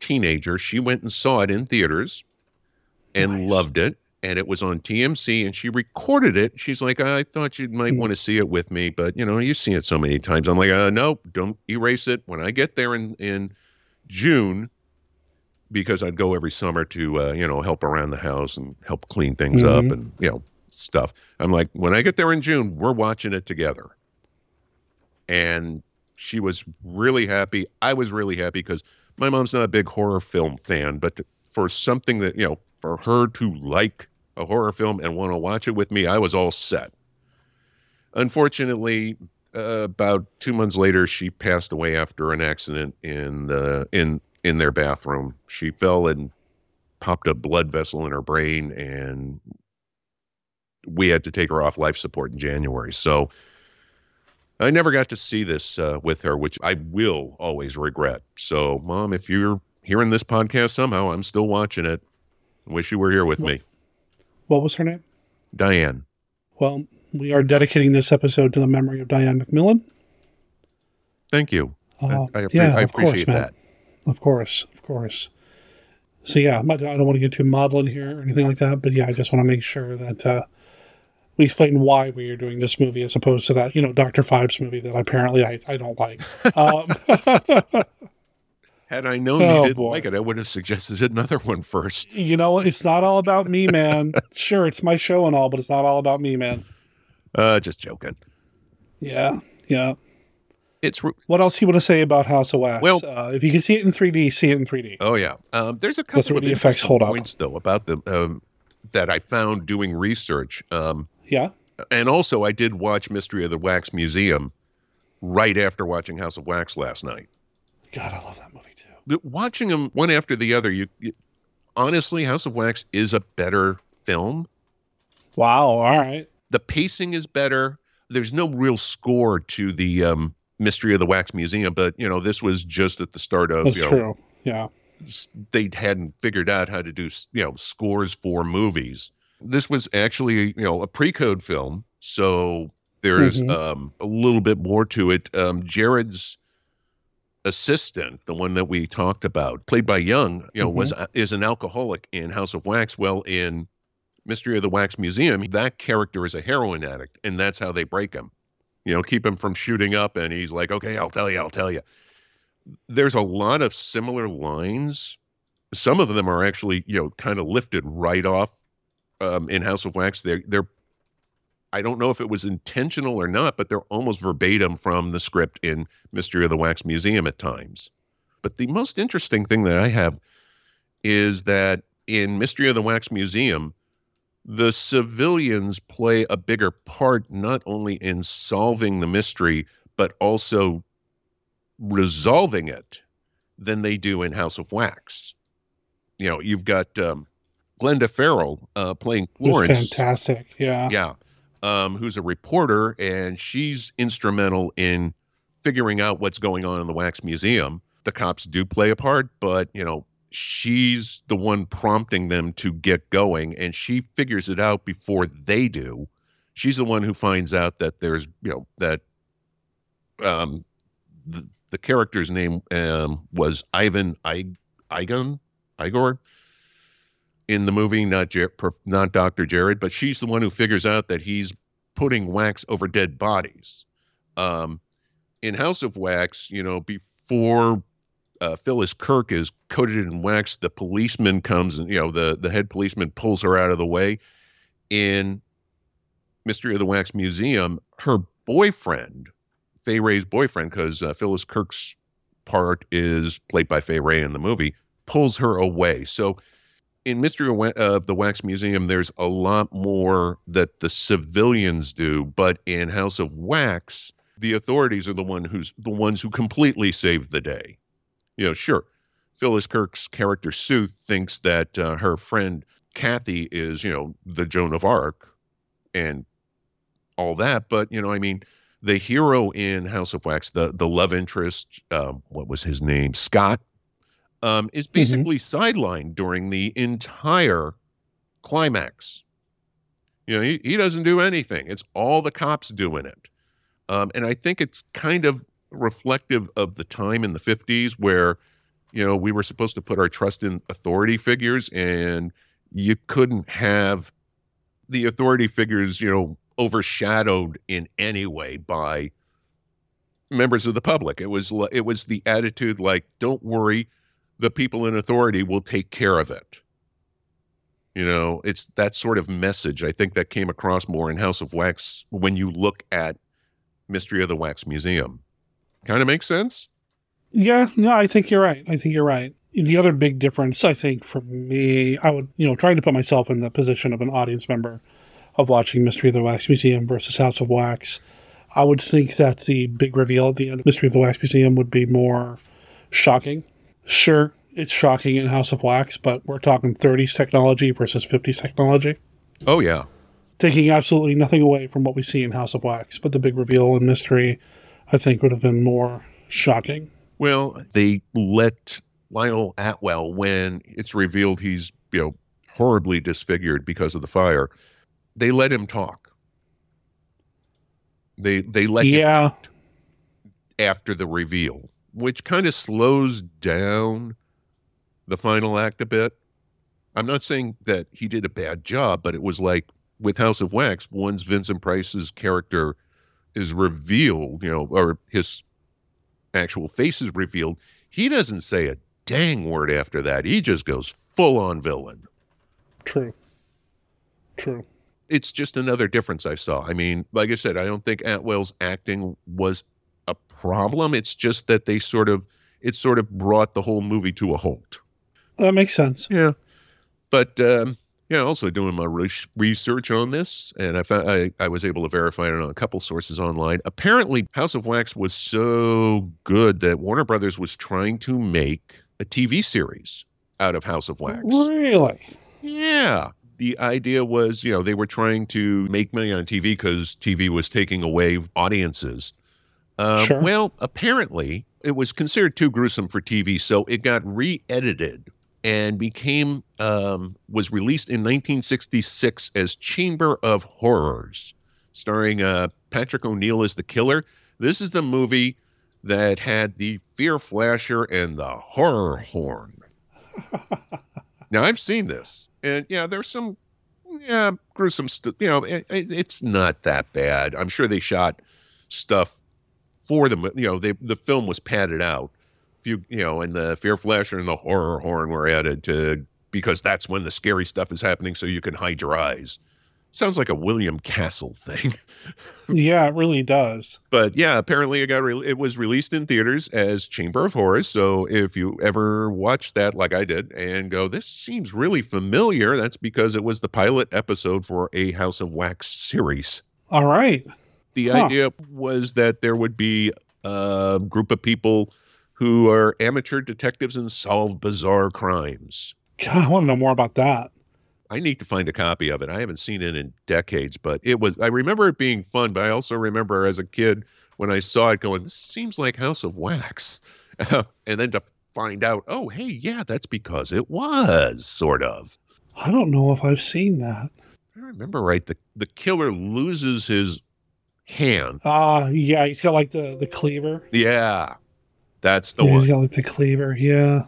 teenager, she went and saw it in theaters and loved it. And it was on TMC, and she recorded it. She's like, "I thought you might want to see it with me, but you know, you've seen it so many times." I'm like, uh, "No, don't erase it." When I get there in in June, because I'd go every summer to uh, you know help around the house and help clean things Mhm. up and you know stuff. I'm like, when I get there in June, we're watching it together. And she was really happy. I was really happy because my mom's not a big horror film fan, but for something that you know, for her to like a horror film and want to watch it with me, I was all set. Unfortunately, uh, about two months later, she passed away after an accident in the in in their bathroom. She fell and popped a blood vessel in her brain, and we had to take her off life support in January. So I never got to see this uh, with her, which I will always regret. So, mom, if you're hearing this podcast somehow, I'm still watching it. Wish you were here with me, What was her name? Diane. Well, we are dedicating this episode to the memory of Diane McMillan. Thank you. Uh, I, I, yeah, I course, appreciate man. that. Of course, of course. So yeah, I don't want to get too maudlin here or anything like that, but yeah, I just want to make sure that uh, we explain why we are doing this movie as opposed to that, you know, Doctor Phibes movie that apparently I, I don't like. [laughs] Um, Had I known Oh, you didn't boy. like it, I would have suggested another one first. you know, it's not all about me, man. [laughs] sure, it's my show and all, but it's not all about me, man. Uh, just joking. Yeah, yeah. It's what else you want to say about House of Wax? Well- uh, if you can see it in 3D, see it in 3D. Oh yeah. Um, there's a couple That's of the effects hold up. points though about the um, that I found doing research. Um, Yeah. and also I did watch Mystery of the Wax Museum right after watching House of Wax last night. God, I love that movie too. The- Watching them one after the other, you, you honestly, House of Wax is a better film. Wow. All right. The pacing is better. There's no real score to the um, Mystery of the Wax Museum, but you know this was just at the start of That's you know, true. Yeah. they hadn't figured out how to do you know scores for movies. This was actually you know a pre-code film, so there's Mhm. um, a little bit more to it. Um, Jared's assistant, the one that we talked about, played by Young, you know, was Mhm. is an alcoholic in House of Wax. Well, in Mystery of the Wax Museum, that character is a heroin addict, and that's how they break him. You know, keep him from shooting up, and he's like, "Okay, I'll tell you, I'll tell you." There's a lot of similar lines. Some of them are actually, you know, kind of lifted right off um, in House of Wax. They're they're I don't know if it was intentional or not, but they're almost verbatim from the script in Mystery of the Wax Museum at times. But the most interesting thing that I have is that in Mystery of the Wax Museum, the civilians play a bigger part not only in solving the mystery, but also resolving it than they do in House of Wax. You know, you've got um, Glenda Farrell uh, playing Florence. fantastic. Yeah. Yeah. Um, who's a reporter, and she's instrumental in figuring out what's going on in the Wax Museum. The cops do play a part, but, you know, she's the one prompting them to get going, and she figures it out before they do. She's the one who finds out that there's, you know, that um, the, the character's name um, was Ivan I- Igon, Igor in the movie, not Jer- not Dr. Jared, but she's the one who figures out that he's putting wax over dead bodies. Um, in House of Wax, you know, before uh, Phyllis Kirk is coated in wax, the policeman comes and you know the the head policeman pulls her out of the way. In Mystery of the Wax Museum, her boyfriend, Fay Wray's boyfriend, because uh, Phyllis Kirk's part is played by Fay Wray in the movie, pulls her away. So in Mystery of the Wax Museum, there's a lot more that the civilians do, but in House of Wax, the authorities are the one who's the ones who completely save the day. You know, sure, Phyllis Kirk's character Sooth thinks that uh, her friend Kathy is, you know, the Joan of Arc, and all that, but you know, I mean, the hero in House of Wax, the the love interest, um, what was his name, Scott, um, is basically sidelined during the entire climax. You know, he, he doesn't do anything. It's all the cops doing it. Um, and I think it's kind of reflective of the time in the 50s where, you know, we were supposed to put our trust in authority figures and you couldn't have the authority figures, you know, overshadowed in any way by members of the public. It was it was the attitude like, don't worry, the people in authority will take care of it. You know, it's that sort of message. I think that came across more in House of Wax when you look at Mystery of the Wax Museum. Kind of makes sense. Yeah, no, I think you're right. I think you're right. The other big difference, I think, for me, I would, you know, trying to put myself in the position of an audience member of watching Mystery of the Wax Museum versus House of Wax, I would think that the big reveal at the end of Mystery of the Wax Museum would be more shocking. Sure, it's shocking in House of Wax, but we're talking 30s technology versus 50s technology. Oh yeah. Taking absolutely nothing away from what we see in House of Wax, but the big reveal and Mystery, I think, would have been more shocking. Well, they let Lionel Atwill when it's revealed he's, you know, horribly disfigured because of the fire. They let him talk. They they let him Yeah. after the reveal. Which kind of slows down the final act a bit. I'm not saying that he did a bad job, but it was like with House of Wax, once Vincent Price's character is revealed, you know, or his actual face is revealed, he doesn't say a dang word after that. He just goes full on villain. True. True. It's just another difference I saw. I mean, like I said, I don't think Atwill's acting was a problem. It's just that they sort of it sort of brought the whole movie to a halt. That makes sense. Yeah. But um, yeah, also doing my re- research on this, and I found I, I was able to verify it on a couple sources online. Apparently, House of Wax was so good that Warner Brothers was trying to make a TV series out of House of Wax. Really? Yeah. The idea was, you know, they were trying to make money on TV because TV was taking away audiences. Um, Sure. Well, apparently, it was considered too gruesome for TV, so it got re-edited and became um, was released in 1966 as Chamber of Horrors, starring uh, Patrick O'Neal as the killer. This is the movie that had the fear flasher and the horror horn. [laughs] now I've seen this, and yeah, there's some yeah gruesome stuff. You know, it, it- it's not that bad. I'm sure they shot stuff for them. You know, they the film was padded out. Few, you know, and the fear flasher and the horror horn were added to because that's when the scary stuff is happening, so you can hide your eyes. Sounds like a William Castle [laughs] thing. Yeah, it really does. But yeah, apparently it got re- it was released in theaters as Chamber of Horrors. So if you ever watch that, like I did, and go, this seems really familiar, that's because it was the pilot episode for a House of Wax series. All right. The Huh. idea was that there would be a group of people who are amateur detectives and solve bizarre crimes. God, I want to know more about that. I need to find a copy of it. I haven't seen it in decades, but it was I remember it being fun, but I also remember as a kid when I saw it going, this seems like House of Wax. [laughs] and then to find out, oh, hey, yeah, that's because it was sort of. I don't know if I've seen that. I remember right, the, the killer loses his hand. Ah, yeah, he's got like the the cleaver. Yeah. That's the yeah, one. he's got like the cleaver. Yeah.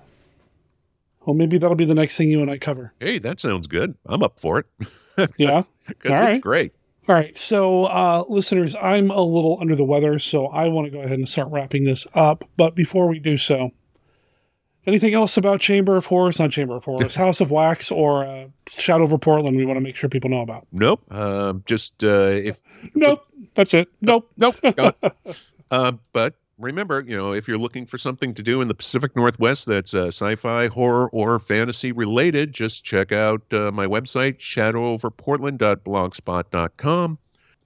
Well, maybe that'll be the next thing you and I cover. Hey, that sounds good. I'm up for it. [laughs] Yeah. [laughs] Because it's right. great. All right. So, uh, listeners, I'm a little under the weather, so I want to go ahead and start wrapping this up. But before we do so, anything else about Chamber of Horrors? Not Chamber of Horrors, [laughs] House of Wax, or uh, Shadow over Portland we want to make sure people know about? Nope. Um, just uh, if [laughs] Nope. That's it. Nope. Nope. uh, [laughs] but remember, you know, if you're looking for something to do in the Pacific Northwest that's uh, sci-fi, horror, or fantasy related, just check out uh, my website, shadowoverportland.blogspot.com.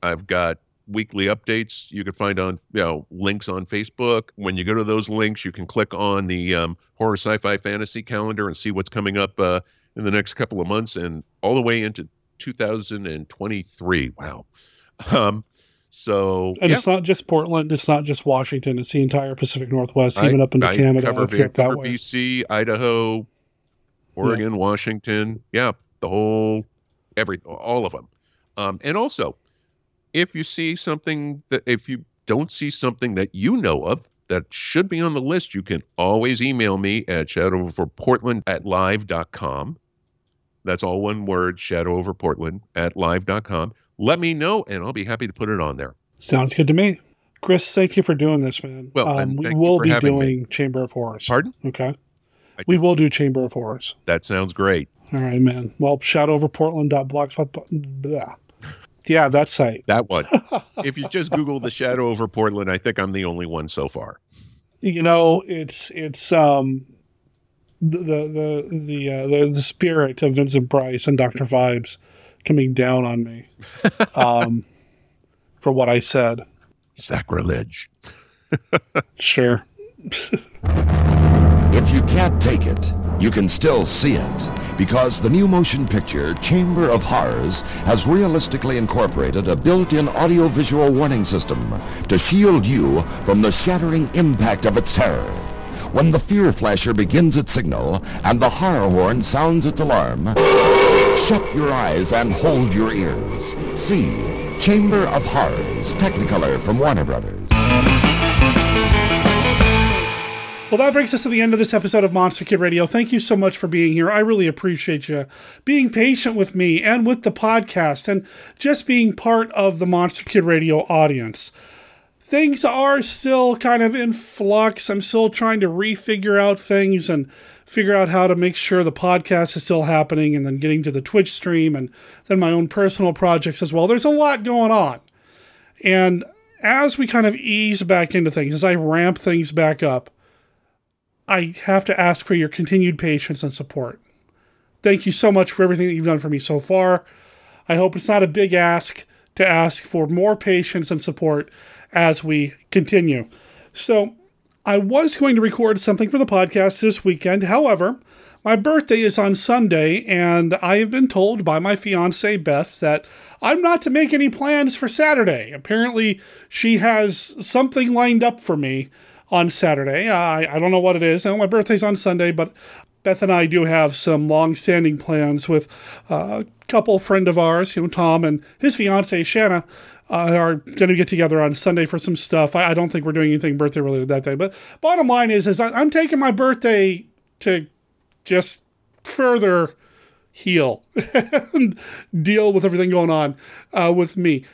I've got weekly updates you can find on you know links on facebook when you go to those links you can click on the um, horror sci-fi fantasy calendar and see what's coming up uh, in the next couple of months and all the way into 2023 wow [laughs] um so And yeah. it's not just Portland. It's not just Washington. It's the entire Pacific Northwest, I- even up into I Canada. Cover if that Vancouver, way. BC, Idaho, Oregon, Washington. Yeah, the whole, every, all of them. Um, and also, if you see something that, if you don't see something that you know of that should be on the list, you can always email me at shadowoverportland at live.com. That's all one word, shadowoverportland at live.com. Let me know, and I'll be happy to put it on there. Sounds good to me. Chris, thank you for doing this, man. Well, um, we will be having me. doing Chamber of Horrors. Pardon? Okay. We will do Chamber of Horrors. That sounds great. All right, man. Well, shadowoverportland.blogspot. Blah. Yeah, that site. That one. [laughs] if you just Google the shadow over Portland, I think I'm the only one so far. You know, it's it's um the the the the, uh, the, the spirit of Vincent Price and Doctor Phibes coming down on me [laughs] um, for what I said. Sacrilege. [laughs] Sure. If you can't take it, you can still see it. Because the new motion picture, Chamber of Horrors, has realistically incorporated a built-in audiovisual warning system to shield you from the shattering impact of its terror. When the fear flasher begins its signal and the horror horn sounds its alarm, shut your eyes and hold your ears. See Chamber of Horrors, Technicolor from Warner Brothers. Well, that brings us to the end of this episode of Monster Kid Radio. Thank you so much for being here. I really appreciate you being patient with me and with the podcast and just being part of the Monster Kid Radio audience. Things are still kind of in flux. I'm still trying to refigure out things and figure out how to make sure the podcast is still happening and then getting to the Twitch stream and then my own personal projects as well. There's a lot going on. And as we kind of ease back into things, as I ramp things back up, I have to ask for your continued patience and support. Thank you so much for everything that you've done for me so far. I hope it's not a big ask to ask for more patience and support as we continue. So, I was going to record something for the podcast this weekend. However, my birthday is on Sunday, and I have been told by my fiance Beth that I'm not to make any plans for Saturday. Apparently, she has something lined up for me on Saturday. I, I don't know what it is. My birthday's on Sunday, but Beth and I do have some long-standing plans with a couple friend of ours, you know, Tom and his fiance Shanna. Uh, are going to get together on Sunday for some stuff. I, I, don't think we're doing anything birthday related that day. But bottom line is, is I, I'm taking my birthday to just further heal [laughs] and deal with everything going on uh, with me.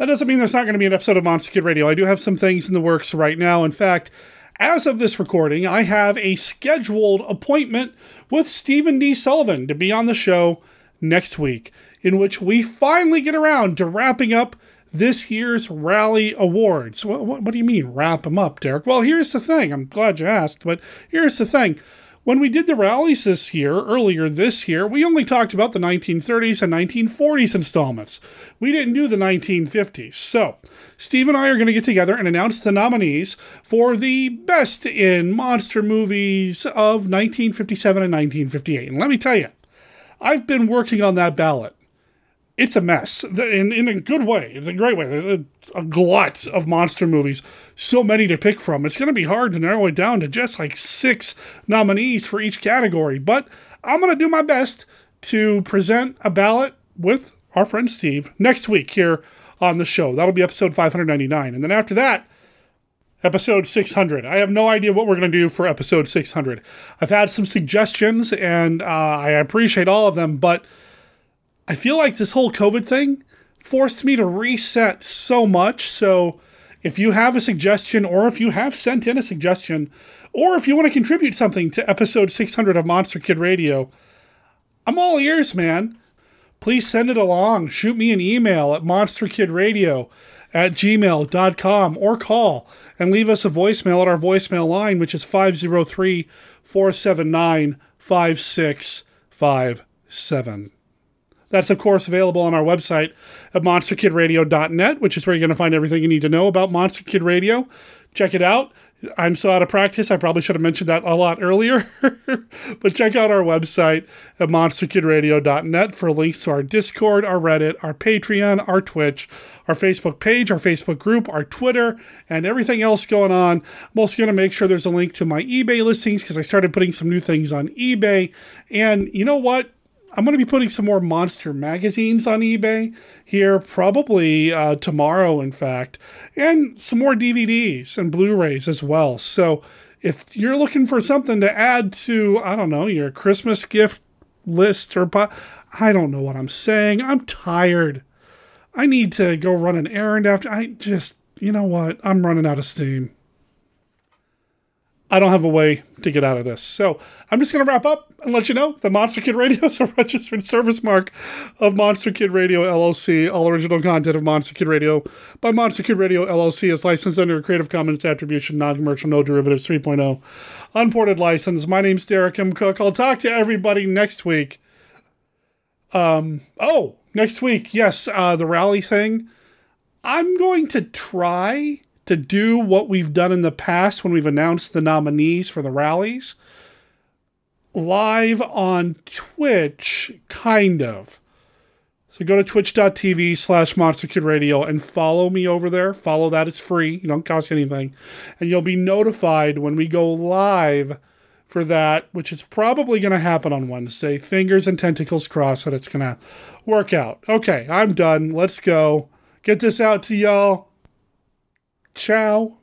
That doesn't mean there's not going to be an episode of Monster Kid Radio. I do have some things in the works right now. In fact, as of this recording, I have a scheduled appointment with Stephen D. Sullivan to be on the show next week, in which we finally get around to wrapping up this year's Rally Awards. What, what, what do you mean, wrap them up, Derek? Well, here's the thing. I'm glad you asked, but here's the thing. When we did the rallies this year, earlier this year, we only talked about the 1930s and 1940s installments. We didn't do the 1950s. So, Steve and I are going to get together and announce the nominees for the best in monster movies of 1957 and 1958. And let me tell you, I've been working on that ballot it's a mess in, in a good way. It's a great way. There's a, a glut of monster movies, so many to pick from. It's going to be hard to narrow it down to just like six nominees for each category, but I'm going to do my best to present a ballot with our friend Steve next week here on the show. That'll be episode 599. And then after that, episode 600. I have no idea what we're going to do for episode 600. I've had some suggestions and uh, I appreciate all of them, but I feel like this whole COVID thing forced me to reset so much. So if you have a suggestion, or if you have sent in a suggestion, or if you want to contribute something to episode 600 of Monster Kid Radio, I'm all ears, man. Please send it along. Shoot me an email at monsterkidradio at gmail.com or call and leave us a voicemail at our voicemail line, which is 503 479 5657. That's, of course, available on our website at monsterkidradio.net, which is where you're going to find everything you need to know about Monster Kid Radio. Check it out. I'm so out of practice, I probably should have mentioned that a lot earlier. [laughs] but check out our website at monsterkidradio.net for links to our Discord, our Reddit, our Patreon, our Twitch, our Facebook page, our Facebook group, our Twitter, and everything else going on. I'm also going to make sure there's a link to my eBay listings because I started putting some new things on eBay. And you know what? I'm going to be putting some more monster magazines on eBay here, probably uh, tomorrow, in fact, and some more DVDs and Blu rays as well. So if you're looking for something to add to, I don't know, your Christmas gift list or, I don't know what I'm saying. I'm tired. I need to go run an errand after. I just, you know what? I'm running out of steam. I don't have a way to get out of this. So I'm just going to wrap up and let you know that Monster Kid Radio [laughs] is a registered service mark of Monster Kid Radio LLC. All original content of Monster Kid Radio by Monster Kid Radio LLC is licensed under a Creative Commons Attribution, Non-Commercial, No Derivatives 3.0 unported license. My name's Derek M. Koch. I'll talk to everybody next week. Um. Oh, next week. Yes, uh, the rally thing. I'm going to try to do what we've done in the past when we've announced the nominees for the rallies live on Twitch, kind of. So go to twitch.tv slash Monster Kid Radio and follow me over there. Follow that, it's free. You don't cost anything. And you'll be notified when we go live for that, which is probably going to happen on Wednesday. Fingers and tentacles crossed that it's going to work out. Okay, I'm done. Let's go. Get this out to y'all. Ciao.